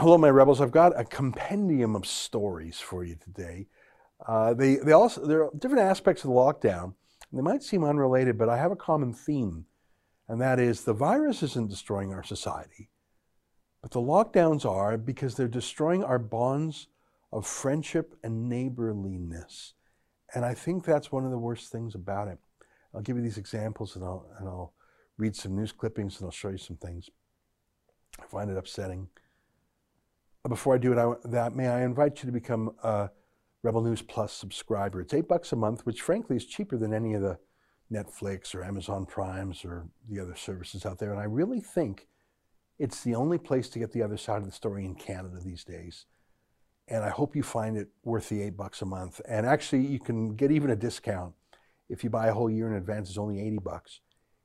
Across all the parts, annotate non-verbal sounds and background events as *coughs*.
Hello, my rebels. I've got a compendium of stories for you today. Uh, they, they also, there are different aspects of the lockdown. They might seem unrelated, but I have a common theme, and that is the virus isn't destroying our society, but the lockdowns are because they're destroying our bonds of friendship and neighborliness. And I think that's one of the worst things about it. I'll give you these examples and I'll, and I'll read some news clippings and I'll show you some things. I find it upsetting. Before I do it, I, that may I invite you to become a Rebel News Plus subscriber. It's eight bucks a month, which frankly is cheaper than any of the Netflix or Amazon Primes or the other services out there. And I really think it's the only place to get the other side of the story in Canada these days. And I hope you find it worth the eight bucks a month. And actually, you can get even a discount if you buy a whole year in advance. It's only 80 bucks.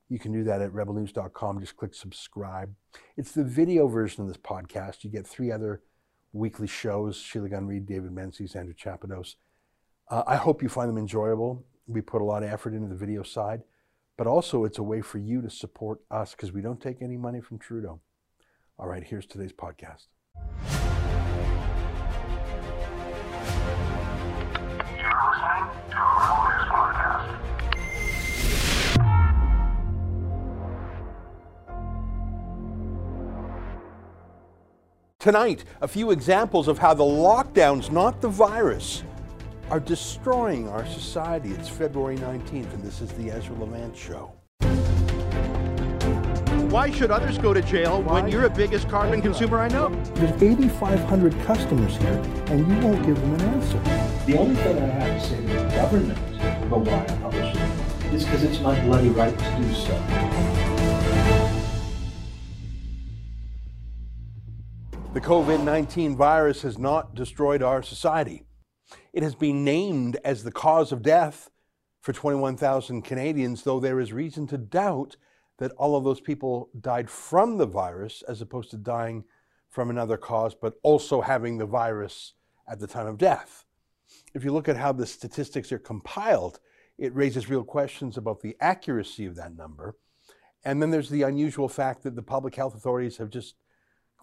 You can do that at rebelnews.com. Just click subscribe. It's the video version of this podcast. You get three other weekly shows Sheila Gunn Reid, David Menzies, Andrew Chapados. Uh, I hope you find them enjoyable. We put a lot of effort into the video side, but also it's a way for you to support us because we don't take any money from Trudeau. All right, here's today's podcast. Tonight, a few examples of how the lockdowns, not the virus, are destroying our society. It's February 19th, and this is the Ezra Levant Show. Why should others go to jail Why? when you're the biggest carbon consumer I know? There's 8,500 customers here, and you won't give them an answer. The only thing I have to say to the government about why I publish it is because it's my bloody right to do so. The COVID 19 virus has not destroyed our society. It has been named as the cause of death for 21,000 Canadians, though there is reason to doubt that all of those people died from the virus as opposed to dying from another cause, but also having the virus at the time of death. If you look at how the statistics are compiled, it raises real questions about the accuracy of that number. And then there's the unusual fact that the public health authorities have just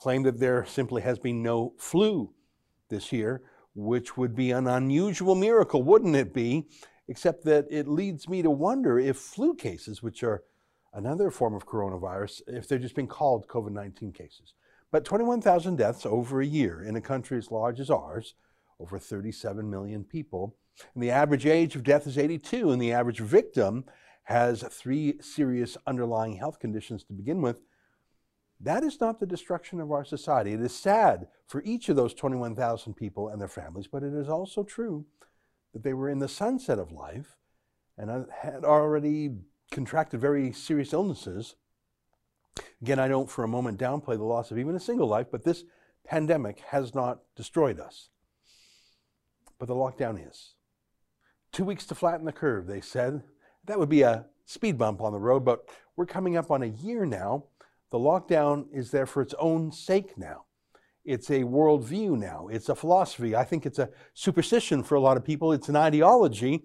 claim that there simply has been no flu this year, which would be an unusual miracle, wouldn't it be? Except that it leads me to wonder if flu cases, which are another form of coronavirus, if they're just being called COVID 19 cases. But 21,000 deaths over a year in a country as large as ours, over 37 million people. And the average age of death is 82, and the average victim has three serious underlying health conditions to begin with. That is not the destruction of our society. It is sad for each of those 21,000 people and their families, but it is also true that they were in the sunset of life and had already contracted very serious illnesses. Again, I don't for a moment downplay the loss of even a single life, but this pandemic has not destroyed us. But the lockdown is. Two weeks to flatten the curve, they said. That would be a speed bump on the road, but we're coming up on a year now the lockdown is there for its own sake now. It's a worldview now. It's a philosophy. I think it's a superstition for a lot of people. It's an ideology.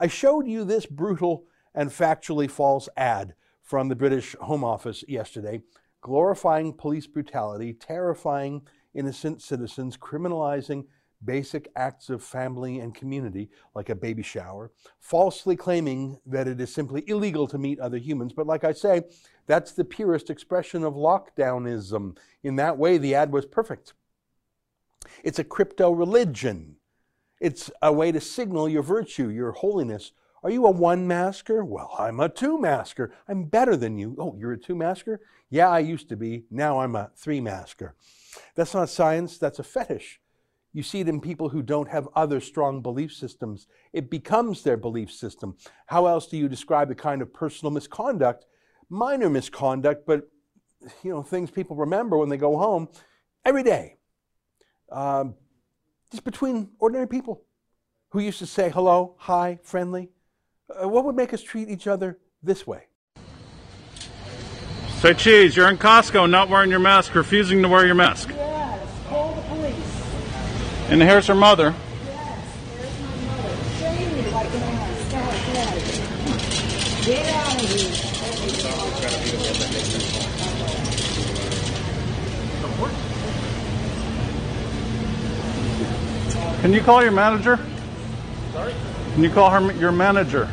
I showed you this brutal and factually false ad from the British Home Office yesterday, glorifying police brutality, terrifying innocent citizens, criminalizing basic acts of family and community, like a baby shower, falsely claiming that it is simply illegal to meet other humans. But like I say, that's the purest expression of lockdownism. In that way, the ad was perfect. It's a crypto religion. It's a way to signal your virtue, your holiness. Are you a one masker? Well, I'm a two masker. I'm better than you. Oh, you're a two masker? Yeah, I used to be. Now I'm a three masker. That's not science, that's a fetish. You see it in people who don't have other strong belief systems. It becomes their belief system. How else do you describe the kind of personal misconduct, minor misconduct, but you know things people remember when they go home every day, um, just between ordinary people who used to say hello, hi, friendly. Uh, what would make us treat each other this way? Say cheese, you're in Costco not wearing your mask, refusing to wear your mask. Yes, call the police. And here's her mother. Yes, there's my mother. Shame me like an ass. here's her mother. of here. Get out of here. Can you call your manager? Sorry? Can you call her your manager?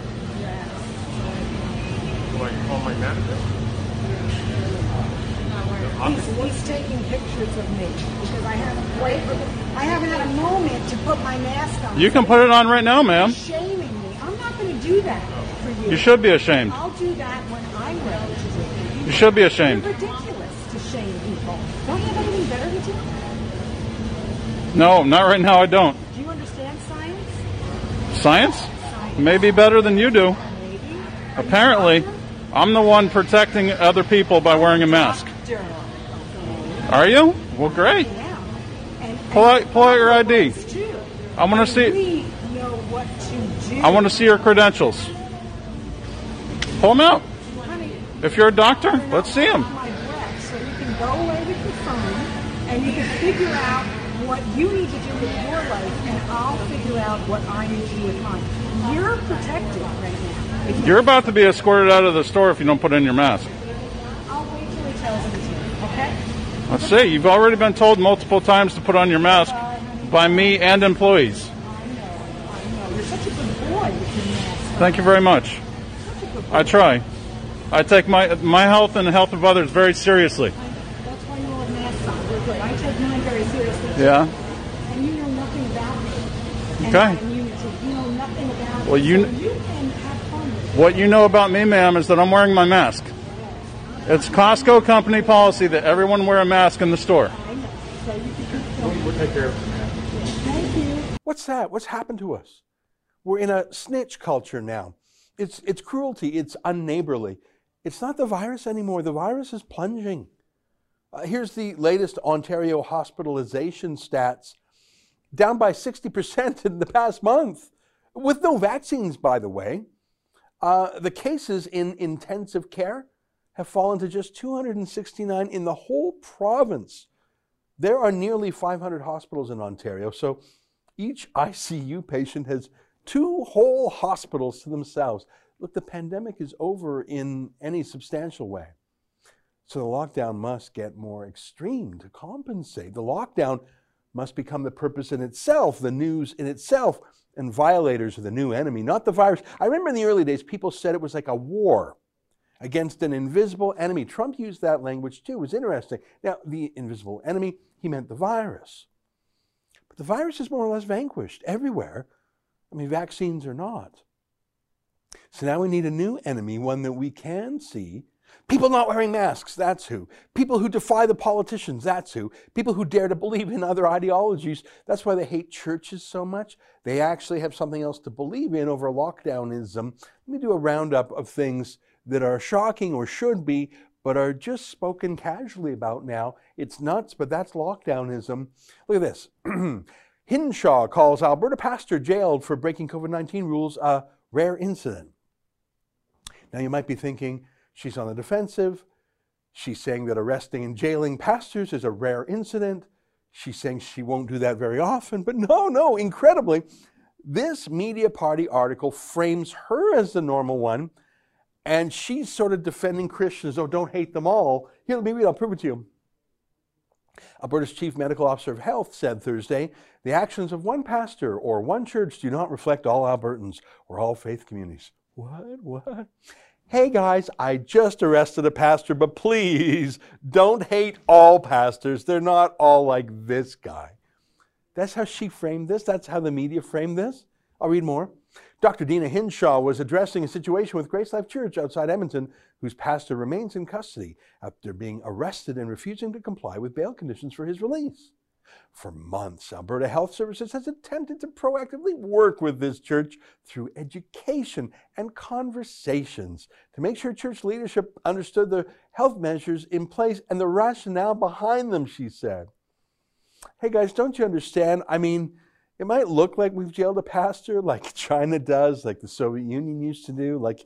He's, he's taking pictures of me because I haven't wait, I haven't had a moment to put my mask on. You can put it on right now, ma'am. Shaming me. I'm not going to do that for you. You should be ashamed. I'll do that when to do it. You should be ashamed. ridiculous to shame people. Don't you have anything better to do? No, not right now. I don't. Do you understand science? Science? Science. Maybe better than you do. Maybe. Apparently, I'm the one protecting other people by wearing a mask. Doctor. Are you? Well, great. Pull out, pull out your ID. I want to see. We know what to do. I want to see your credentials. Pull them out. If you're a doctor, let's see them. so you can go away with your phone and you can figure out what you need to do with your life, and I'll figure out what I need to do with mine. You're protected right now. You- You're about to be escorted out of the store if you don't put in your mask. I'll wait till he tells me? Let's see. You've already been told multiple times to put on your mask by me and employees. I know. You're such a good boy with your mask. Thank you very much. Such a good boy. I try. I take my my health and the health of others very seriously. That's why you all have masks on. We're good. I take mine very seriously. Yeah. And you know nothing about me. Okay. immunity. You know nothing about Well, me. you- so you can have fun. What you know about me, ma'am, is that I'm wearing my mask. It's Costco company policy that everyone wear a mask in the store. We'll, take care of. What's that? What's happened to us? We're in a snitch culture now. It's, it's cruelty, it's unneighborly. It's not the virus anymore. The virus is plunging. Uh, here's the latest Ontario hospitalization stats down by 60% in the past month, with no vaccines, by the way. Uh, the cases in intensive care have fallen to just 269 in the whole province. There are nearly 500 hospitals in Ontario, so each ICU patient has two whole hospitals to themselves. Look, the pandemic is over in any substantial way. So the lockdown must get more extreme to compensate. The lockdown must become the purpose in itself, the news in itself, and violators are the new enemy, not the virus. I remember in the early days, people said it was like a war against an invisible enemy. Trump used that language too. It was interesting. Now, the invisible enemy, he meant the virus. But the virus is more or less vanquished everywhere. I mean, vaccines are not. So now we need a new enemy, one that we can see. People not wearing masks, that's who. People who defy the politicians, that's who. People who dare to believe in other ideologies, that's why they hate churches so much. They actually have something else to believe in over lockdownism. Let me do a roundup of things that are shocking or should be, but are just spoken casually about now. It's nuts, but that's lockdownism. Look at this. *clears throat* Hinshaw calls Alberta pastor jailed for breaking COVID 19 rules a rare incident. Now you might be thinking she's on the defensive. She's saying that arresting and jailing pastors is a rare incident. She's saying she won't do that very often. But no, no, incredibly, this Media Party article frames her as the normal one, and she's sort of defending Christians. Oh, don't hate them all. Here, read, I'll prove it to you. Alberta's chief medical officer of health said Thursday the actions of one pastor or one church do not reflect all Albertans or all faith communities. What? What? Hey guys, I just arrested a pastor, but please don't hate all pastors. They're not all like this guy. That's how she framed this. That's how the media framed this. I'll read more. Dr. Deena Hinshaw was addressing a situation with Grace Life Church outside Edmonton, whose pastor remains in custody after being arrested and refusing to comply with bail conditions for his release. For months, Alberta Health Services has attempted to proactively work with this church through education and conversations to make sure church leadership understood the health measures in place and the rationale behind them, she said. Hey guys, don't you understand? I mean, it might look like we've jailed a pastor like *laughs* China does, like the Soviet Union used to do, like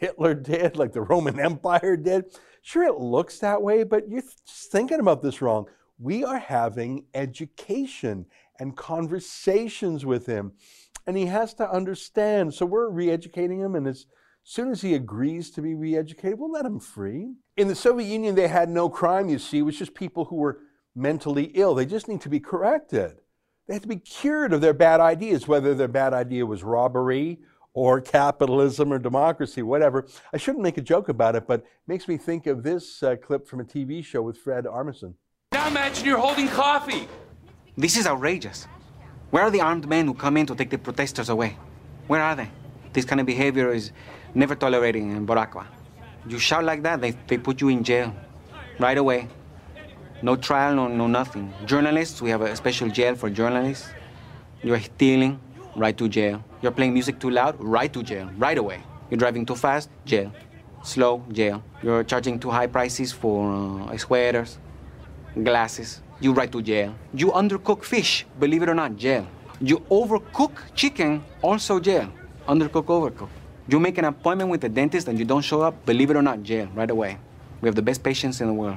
Hitler did, like the Roman *laughs* Empire did. Sure, it looks that way, but you're thinking about this wrong. We are having education and conversations with him, and he has to understand. So we're re educating him, and as soon as he agrees to be re educated, we'll let him free. In the Soviet Union, they had no crime, you see, it was just people who were mentally ill. They just need to be corrected. They have to be cured of their bad ideas, whether their bad idea was robbery or capitalism or democracy, whatever. I shouldn't make a joke about it, but it makes me think of this uh, clip from a TV show with Fred Armisen. Now imagine you're holding coffee. This is outrageous. Where are the armed men who come in to take the protesters away? Where are they? This kind of behavior is never tolerated in Boraqua. You shout like that, they, they put you in jail right away. No trial, no, no nothing. Journalists, we have a special jail for journalists. You're stealing, right to jail. You're playing music too loud, right to jail, right away. You're driving too fast, jail. Slow, jail. You're charging too high prices for uh, sweaters, glasses, you right to jail. You undercook fish, believe it or not, jail. You overcook chicken, also jail. Undercook, overcook. You make an appointment with the dentist and you don't show up, believe it or not, jail, right away. We have the best patients in the world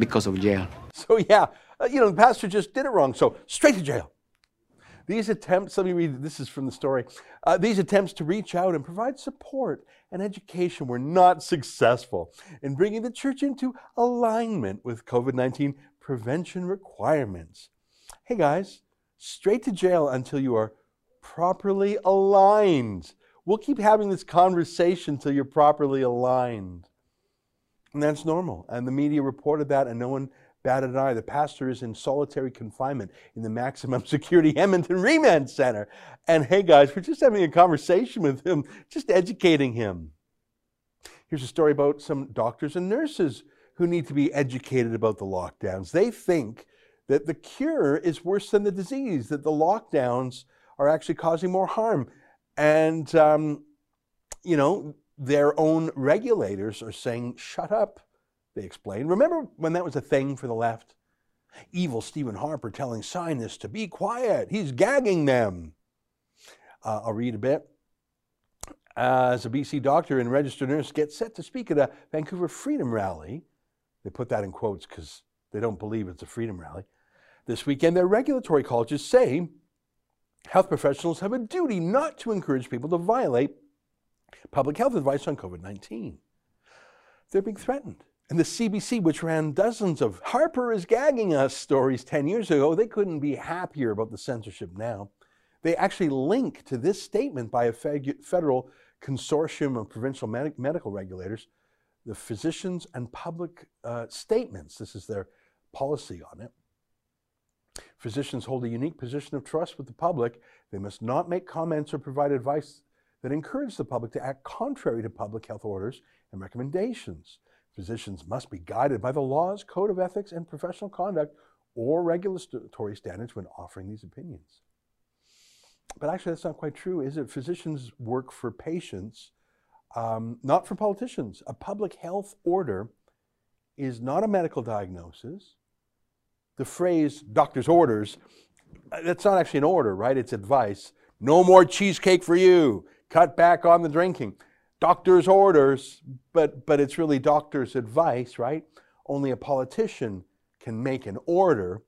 because of jail. So, yeah, uh, you know, the pastor just did it wrong, so straight to jail. These attempts, let me read, this is from the story. Uh, these attempts to reach out and provide support and education were not successful in bringing the church into alignment with COVID 19 prevention requirements. Hey guys, straight to jail until you are properly aligned. We'll keep having this conversation until you're properly aligned. And that's normal. And the media reported that, and no one batted an eye. The pastor is in solitary confinement in the maximum *laughs* security Edmonton Remand Center. And hey, guys, we're just having a conversation with him, just educating him. Here's a story about some doctors and nurses who need to be educated about the lockdowns. They think that the cure is worse than the disease, that the lockdowns are actually causing more harm. And, um, you know, their own regulators are saying, shut up they explain. Remember when that was a thing for the left? Evil Stephen Harper telling scientists to be quiet. He's gagging them. Uh, I'll read a bit. As a BC doctor and registered nurse gets set to speak at a Vancouver Freedom Rally, they put that in quotes because they don't believe it's a freedom rally. This weekend, their regulatory colleges say health professionals have a duty not to encourage people to violate public health advice on COVID 19. They're being threatened. And the CBC, which ran dozens of Harper is gagging us stories 10 years ago, they couldn't be happier about the censorship now. They actually link to this statement by a federal consortium of provincial med- medical regulators, the physicians and public uh, statements. This is their policy on it. Physicians hold a unique position of trust with the public. They must not make comments or provide advice that encourage the public to act contrary to public health orders and recommendations. Physicians must be guided by the laws, code of ethics, and professional conduct or regulatory standards when offering these opinions. But actually, that's not quite true, is it? Physicians work for patients, um, not for politicians. A public health order is not a medical diagnosis. The phrase doctor's orders, uh, that's not actually an order, right? It's advice. No more cheesecake for you. Cut back on the drinking doctor's orders, but, but it's really doctor's advice, right? Only a politician can make an order.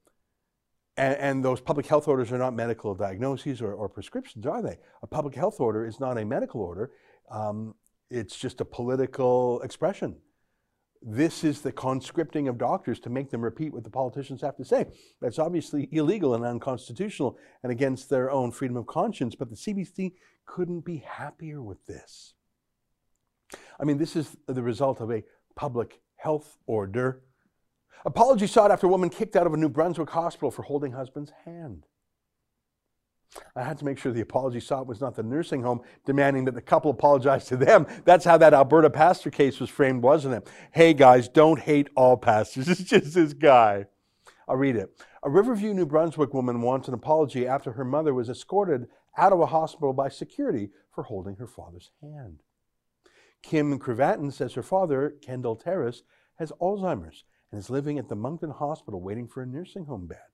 And, and those public health orders are not medical diagnoses or, or, prescriptions, are they? A public health order is not a medical order, um, it's just a political expression. This is the conscripting of doctors to make them repeat what the politicians have to say. That's obviously illegal and unconstitutional and against their own freedom of conscience, but the CBC couldn't be happier with this. I mean, this is the result of a public health order. Apology sought after woman kicked out of a New Brunswick hospital for holding husband's hand. I had to make sure the apology sought was not the nursing home demanding that the couple apologize to them. That's how that Alberta pastor case was framed, wasn't it? Hey guys, don't hate all pastors. *laughs* It's just this guy. I'll read it. A Riverview, New Brunswick woman wants an apology after her mother was escorted out of a hospital by security for holding her father's hand. Kim Cravatin says her father, Kendall Terrace, has Alzheimer's and is living at the Moncton Hospital waiting for a nursing home bed.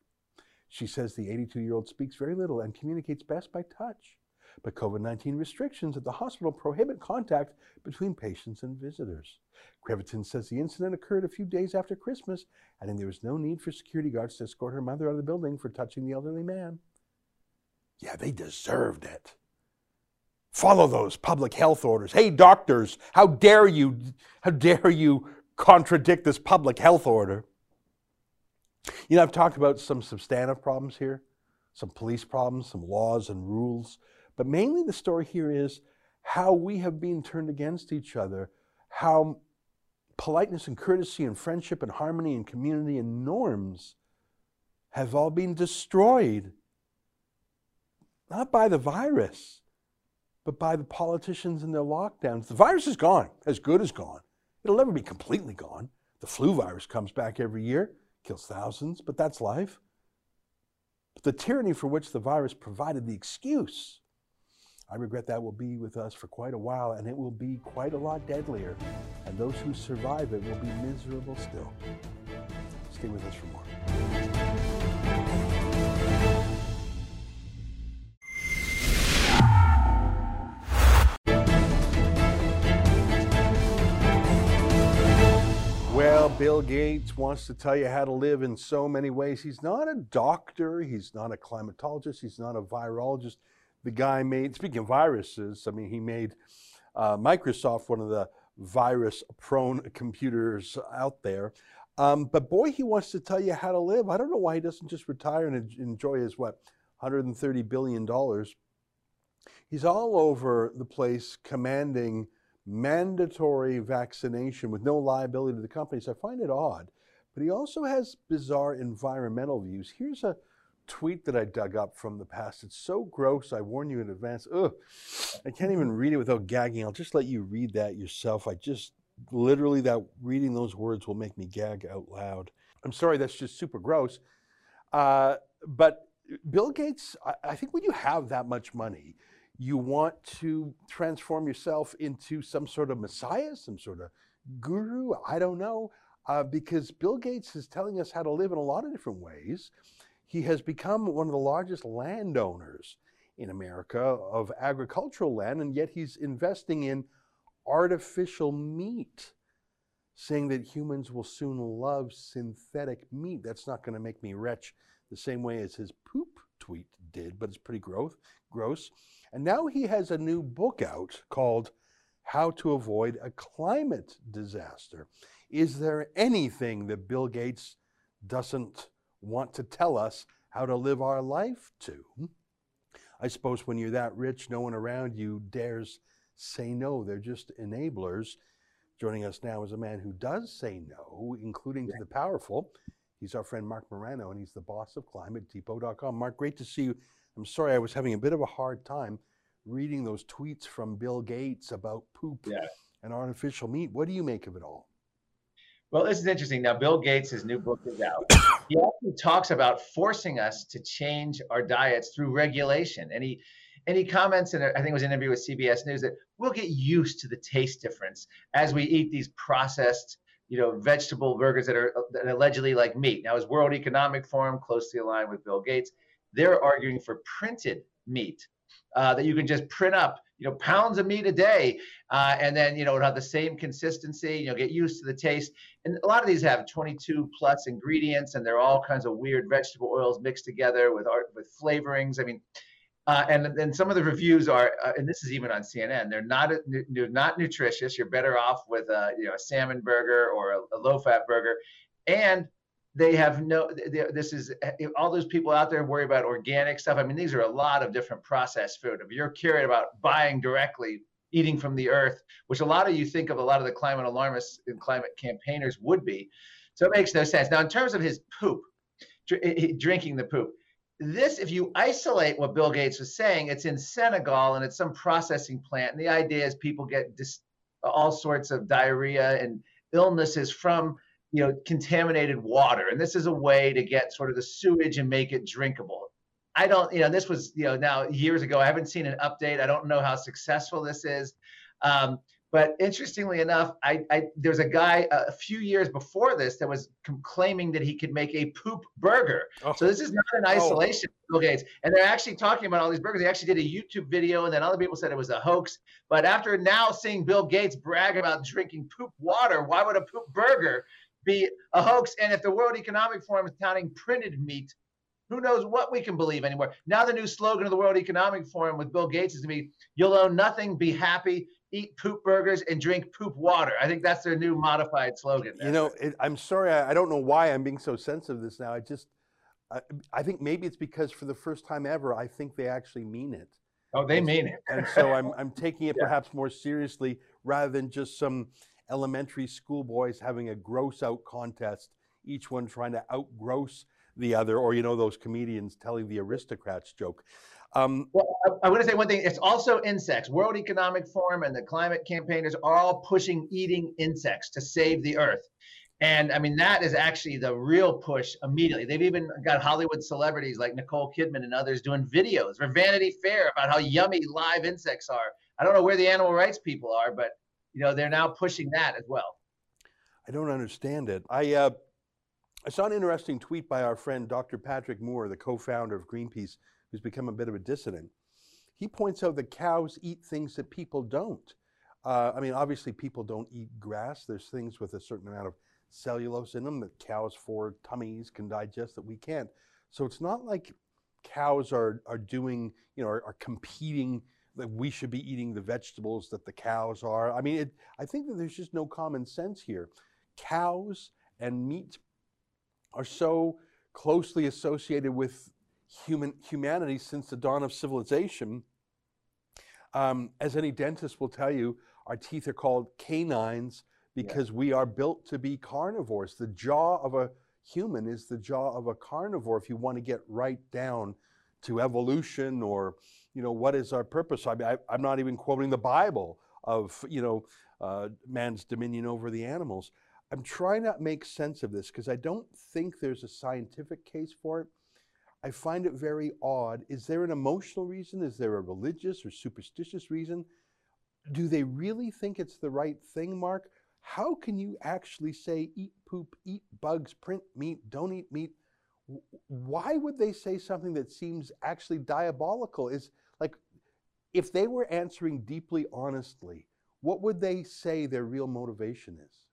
She says the 82 year old speaks very little and communicates best by touch. But COVID 19 restrictions at the hospital prohibit contact between patients and visitors. Creviton says the incident occurred a few days after Christmas, adding there was no need for security guards to escort her mother out of the building for touching the elderly man. Yeah, they deserved it. Follow those public health orders. Hey, doctors, how dare you, how dare you contradict this public health order? You know, I've talked about some substantive problems here. some police problems, some laws and rules. But mainly the story here is how we have been turned against each other, how politeness and courtesy and friendship and harmony and community and norms have all been destroyed. Not by the virus, but by the politicians and their lockdowns. The virus is gone, as good as gone. It'll never be completely gone. The flu virus comes back every year, kills thousands, but that's life. But the tyranny for which the virus provided the excuse, I regret that will be with us for quite a while, and it will be quite a lot deadlier. And those who survive it will be miserable still. Stay with us for more. Bill Gates wants to tell you how to live in so many ways. He's not a doctor, he's not a climatologist, he's not a virologist. The guy made, speaking of viruses, I mean, he made uh, Microsoft one of the virus prone computers out there. Um, but boy, he wants to tell you how to live. I don't know why he doesn't just retire and enjoy his, what, $130 billion. He's all over the place commanding mandatory vaccination with no liability to the companies. I find it odd. But he also has bizarre environmental views. Here's a tweet that I dug up from the past. It's so gross, I warn you in advance. Ugh, I can't even read it without gagging. I'll just let you read that yourself. I just literally that reading those words will make me gag out loud. I'm sorry, that's just super gross. Uh, but Bill Gates, I, I think when you have that much money, you want to transform yourself into some sort of messiah, some sort of guru. I don't know. Uh, because Bill Gates is telling us how to live in a lot of different ways. He has become one of the largest landowners in America of agricultural land, and yet he's investing in artificial meat, saying that humans will soon love synthetic meat. That's not going to make me retch the same way as his poop tweet did, but it's pretty gross. gross. And now he has a new book out called How to Avoid a Climate Disaster. Is there anything that Bill Gates doesn't want to tell us how to live our life to? Hmm? I suppose when you're that rich, no one around you dares say no. They're just enablers. Joining us now is a man who does say no, including to the powerful. He's our friend Marc Morano, and he's the boss of ClimateDepot.com. Mark, great to see you. I'm sorry I was having a bit of a hard time reading those tweets from Bill Gates about poop Yeah. and artificial meat. What do you make of it all? Well, this is interesting. Now, Bill Gates' his new book is out. *coughs* He actually talks about forcing us to change our diets through regulation, and he and he comments in a, I think it was an interview with CBS News that we'll get used to the taste difference as we eat these processed, you know, vegetable burgers that are that allegedly like meat. Now, as World Economic Forum, closely aligned with Bill Gates, they're arguing for printed meat uh, that you can just print up, you know, pounds of meat a day, uh, and then you know it'll have the same consistency. You know, get used to the taste. And a lot of these have 22 plus ingredients, and they're all kinds of weird vegetable oils mixed together with art with flavorings. I mean. Uh, and then some of the reviews are, uh, and this is even on CNN. They're not they're not nutritious. You're better off with a you know a salmon burger or a, a low fat burger, and they have no this is all those people out there worry about organic stuff. I mean these are a lot of different processed food. If you're curious about buying directly eating from the earth which a lot of you think of a lot of the climate alarmists and climate campaigners would be. So it makes no sense. Now in terms of his poop dr- eh, eh, drinking the poop this if you isolate what bill gates was saying it's in senegal and it's some processing plant. And the idea is people get dis- all sorts of diarrhea and illnesses from you know contaminated water and this is a way to get sort of the sewage and make it drinkable i don't you know this was you know now years ago i haven't seen an update i don't know how successful this is um, but interestingly enough I, I there's a guy a, a few years before this that was claiming that he could make a poop burger Oh. so this is not an isolation Bill Gates. And they're actually talking about all these burgers. They actually did a YouTube video, and then other people said it was a hoax. But after now seeing Bill Gates brag about drinking poop water, why would a poop burger be a hoax? And if the World Economic Forum is counting printed meat, who knows what we can believe anymore? Now the new slogan of the World Economic Forum with Bill Gates is to be "You'll own nothing, be happy, eat poop burgers, and drink poop water." I think that's their new modified slogan. You know, it, I'm sorry, I, I don't know why I'm being so sensitive to this now. I just, I, I think maybe it's because for the first time ever, I think they actually mean it. Oh, they mean it. And so I'm, *laughs* I'm taking it Yeah. perhaps more seriously rather than just some elementary school boys having a gross out contest, each one trying to outgross the other, or, you know, those comedians telling the aristocrats joke. Um, Well, I, I want to say one thing. It's also insects. World Economic Forum and the climate campaigners are all pushing eating insects to save the earth. And I mean, that is actually the real push immediately. They've even got Hollywood celebrities like Nicole Kidman and others doing videos for Vanity Fair about how yummy live insects are. I don't know where the animal rights people are, but you know they're now pushing that as well. I don't understand it. I, uh, I saw an interesting tweet by our friend Dr. Patrick Moore, the co founder of Greenpeace, who's become a bit of a dissident. He points out that cows eat things that people don't. Uh, I mean, obviously, people don't eat grass. There's things with a certain amount of cellulose in them that cows' four tummies can digest that we can't. So it's not like cows are, are doing, you know, are, are competing that we should be eating the vegetables that the cows are. I mean, it, I think that there's just no common sense here. Cows and meat are so closely associated with human humanity since the dawn of civilization. Um, as any dentist will tell you, our teeth are called canines because we are built to be carnivores. The jaw of a human is the jaw of a carnivore. If you want to get right down to evolution or you know what is our purpose, I mean, I, I'm not even quoting the Bible of you know uh, man's dominion over the animals. I'm trying to make sense of this because I don't think there's a scientific case for it. I find it very odd. Is there an emotional reason? Is there a religious or superstitious reason? Do they really think it's the right thing, Marc? How can you actually say eat poop, eat bugs, print meat, don't eat meat? Why would they say something that seems actually diabolical? Is like if they were answering deeply honestly, what would they say their real motivation is?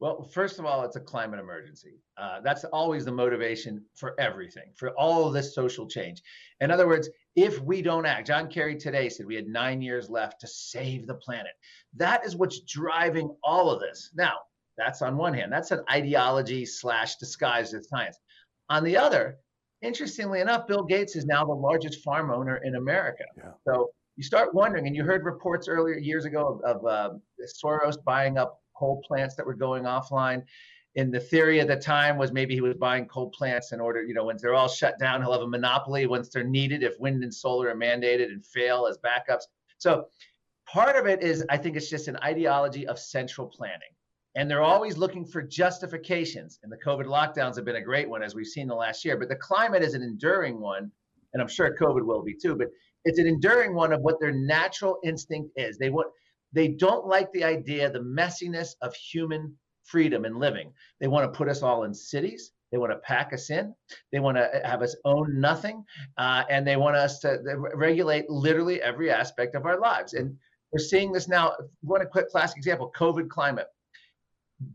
Well, first of all, it's a climate emergency. Uh, that's always the motivation for everything, for all of this social change. In other words, if we don't act, John Kerry today said we had nine years left to save the planet. That is what's driving all of this. Now, that's on one hand, that's an ideology slash disguised as science. On the other, interestingly enough, Bill Gates is now the largest farm owner in America. Yeah. So you start wondering, and you heard reports earlier years ago of, of uh, Soros buying up coal plants that were going offline. And the theory at the time was maybe he was buying coal plants in order, you know, once they're all shut down, he'll have a monopoly once they're needed if wind and solar are mandated and fail as backups. So part of it is, I think it's just an ideology of central planning. And they're always looking for justifications. And the COVID lockdowns have been a great one, as we've seen the last year. But the climate is an enduring one. And I'm sure COVID will be too. But it's an enduring one of what their natural instinct is. They want, they don't like the idea, the messiness of human freedom and living. They want to put us all in cities. They want to pack us in. They want to have us own nothing. Uh, and they want us to regulate literally every aspect of our lives. And we're seeing this now. One quick classic example COVID climate.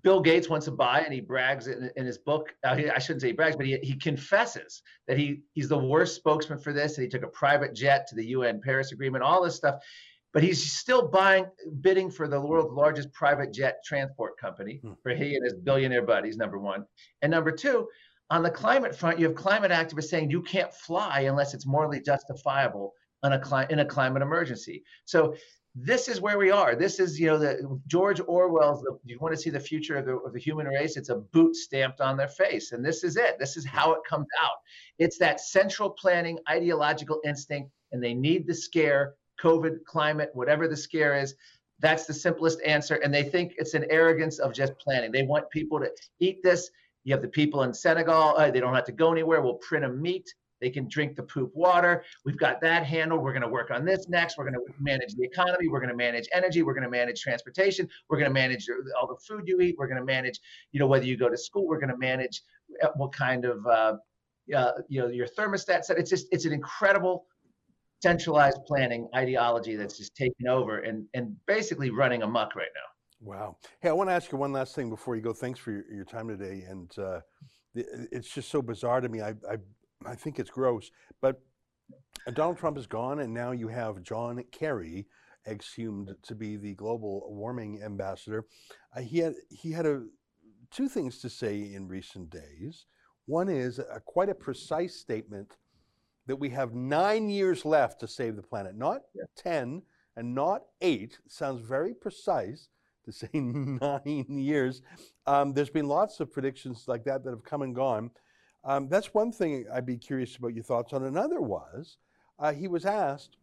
Bill Gates wants to buy, and he brags in, in his book. Uh, I shouldn't say he brags, but he, he confesses that he he's the worst spokesman for this. And he took a private jet to the UN Paris Agreement, all this stuff. But he's still buying, bidding for the world's largest private jet transport company Hmm. for he and his billionaire buddies. Number one, and number two, on the climate front, you have climate activists saying you can't fly unless it's morally justifiable on a cli- in a climate emergency. So this is where we are. This is, you know, the George Orwell's. The, you want to see the future of the, of the human race? It's a boot stamped on their face, and this is it. This is how it comes out. It's that central planning, ideological instinct, and they need the scare, COVID, climate, whatever the scare is. That's the simplest answer, and they think it's an arrogance of just planning. They want people to eat this. You have the people in Senegal; uh, they don't have to go anywhere. We'll print them meat. They can drink the poop water. We've got that handled. We're going to work on this next. We're going to manage the economy. We're going to manage energy. We're going to manage transportation. We're going to manage all the food you eat. We're going to manage, you know, whether you go to school. We're going to manage uh, what kind of, uh, uh, you know, your thermostat set. It's just, it's an incredible centralized planning ideology that's just taken over and and basically running amok right now. Wow. Hey, I want to ask you one last thing before you go. Thanks for your, your time today. And uh, it's just so bizarre to me. I, I, I think it's gross. But Donald Trump is gone, and now you have John Kerry exhumed to be the global warming ambassador. Uh, he had he had a two things to say in recent days. One is a, quite a precise statement that we have nine years left to save the planet, not Yeah. 10 and not eight. Sounds very precise to say *laughs* nine years. Um, there's been lots of predictions like that that have come and gone. Um, that's one thing I'd be curious about your thoughts on. Another was uh, he was asked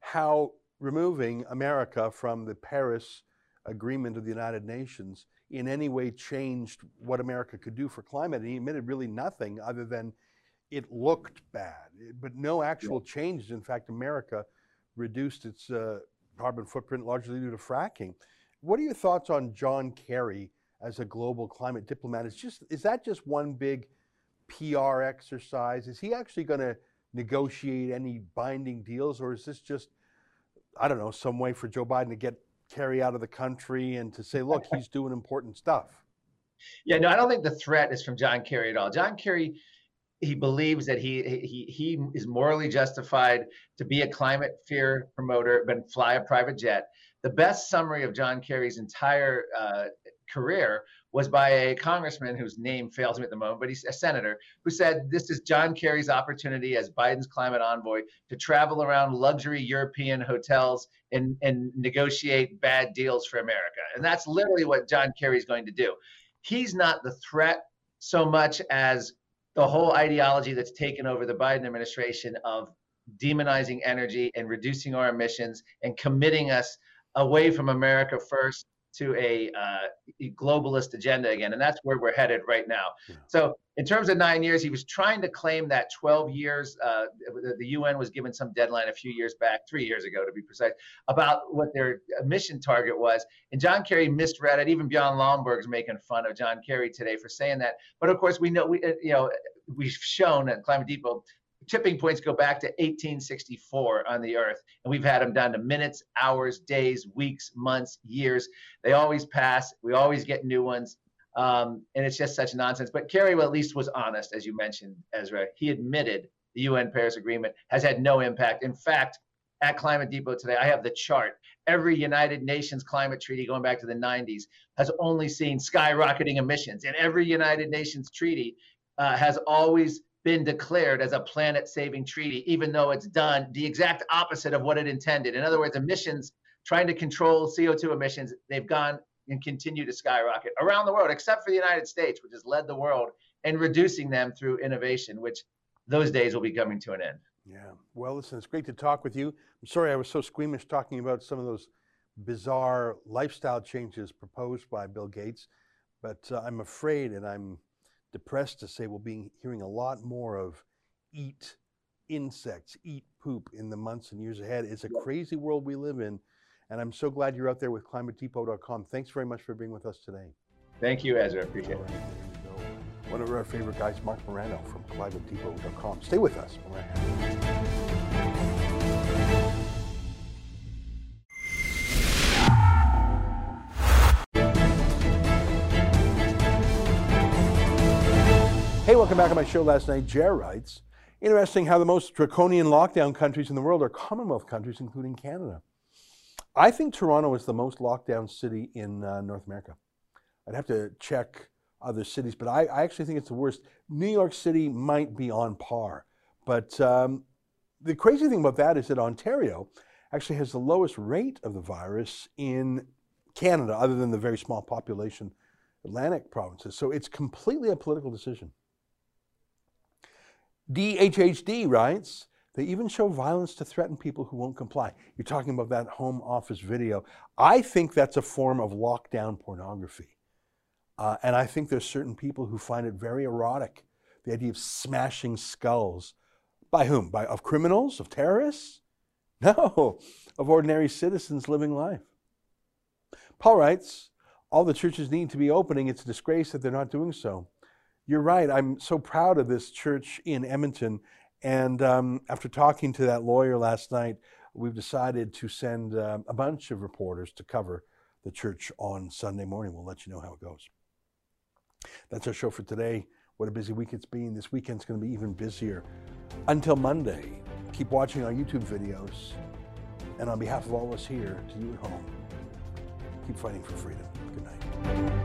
how removing America from the Paris Agreement of the United Nations in any way changed what America could do for climate. And he admitted really nothing other than it looked bad, but no actual changes. In fact, America reduced its uh, carbon footprint largely due to fracking. What are your thoughts on John Kerry as a global climate diplomat? Is just is that just one big PR exercise? Is he actually going to negotiate any binding deals, or is this just I don't know some way for Joe Biden to get Kerry out of the country and to say, look, he's doing important stuff? Yeah, no, I don't think the threat is from John Kerry at all. John Kerry, he believes that he he he is morally justified to be a climate fear promoter, but fly a private jet. The best summary of John Kerry's entire uh, career was by a congressman whose name fails me at the moment, but he's a senator who said this is John Kerry's opportunity as Biden's climate envoy to travel around luxury European hotels and, and negotiate bad deals for America. And that's literally what John Kerry's going to do. He's not the threat so much as the whole ideology that's taken over the Biden administration of demonizing energy and reducing our emissions and committing us away from America first to a uh, globalist agenda again. And that's where we're headed right now. Yeah. So, in terms of nine years, he was trying to claim that 12 years, uh, the, the, UN was given some deadline a few years back, three years ago to be precise, about what their mission target was. And John Kerry misread it. Even Bjorn Lomborg's making fun of John Kerry today for saying that. But of course, we know, we, uh, you know, we've shown at Climate Depot tipping points go back to 1864 on the earth and we've had them down to minutes hours days weeks months years. They always pass. We always get new ones. Um, and it's just such nonsense. But kerry at least was honest as you mentioned ezra. He admitted the un paris agreement has had no impact. In fact at climate depot today i have the chart. Every united nations climate treaty going back to the 90s has only seen skyrocketing emissions and every united nations treaty uh, has always been declared as a planet saving treaty, even though it's done the exact opposite of what it intended. In other words, emissions, trying to control CO2 emissions, they've gone and continue to skyrocket around the world, except for the United States, which has led the world in reducing them through innovation, which those days will be coming to an end. Yeah. Well, listen, it's great to talk with you. I'm sorry I was so squeamish talking about some of those bizarre lifestyle changes proposed by Bill Gates, but uh, I'm afraid, and I'm depressed to say we'll be hearing a lot more of eat insects, eat poop in the months and years ahead. It's a crazy world we live in. And I'm so glad you're out there with climatedepot.com. Thanks very much for being with us today. Thank you, Ezra. Appreciate it. One of our favorite guys, Marc Morano from climatedepot.com. Stay with us. Welcome back on my show last night. Jer writes, interesting how the most draconian lockdown countries in the world are Commonwealth countries, including Canada. I think Toronto is the most locked down city in uh, North America. I'd have to check other cities, but I, I, actually think it's the worst. New York City might be on par. But um, the crazy thing about that is that Ontario actually has the lowest rate of the virus in Canada, other than the very small population Atlantic provinces. So it's completely a political decision. DHHD writes, they even show violence to threaten people who won't comply. You're talking about that home office video. I think that's a form of lockdown pornography. Uh, and I think there's certain people who find it very erotic, the idea of smashing skulls. By whom? By of criminals, of terrorists? *laughs* No, of ordinary citizens living life. Paul writes, all the churches need to be opening. It's a disgrace that they're not doing so. You're right. I'm so proud of this church in Edmonton. And um, after talking to that lawyer last night, we've decided to send uh, a bunch of reporters to cover the church on Sunday morning. We'll let you know how it goes. That's our show for today. What a busy week it's been. This weekend's going to be even busier. Until Monday, keep watching our YouTube videos. And on behalf of all of us here, to you at home, keep fighting for freedom. Good night.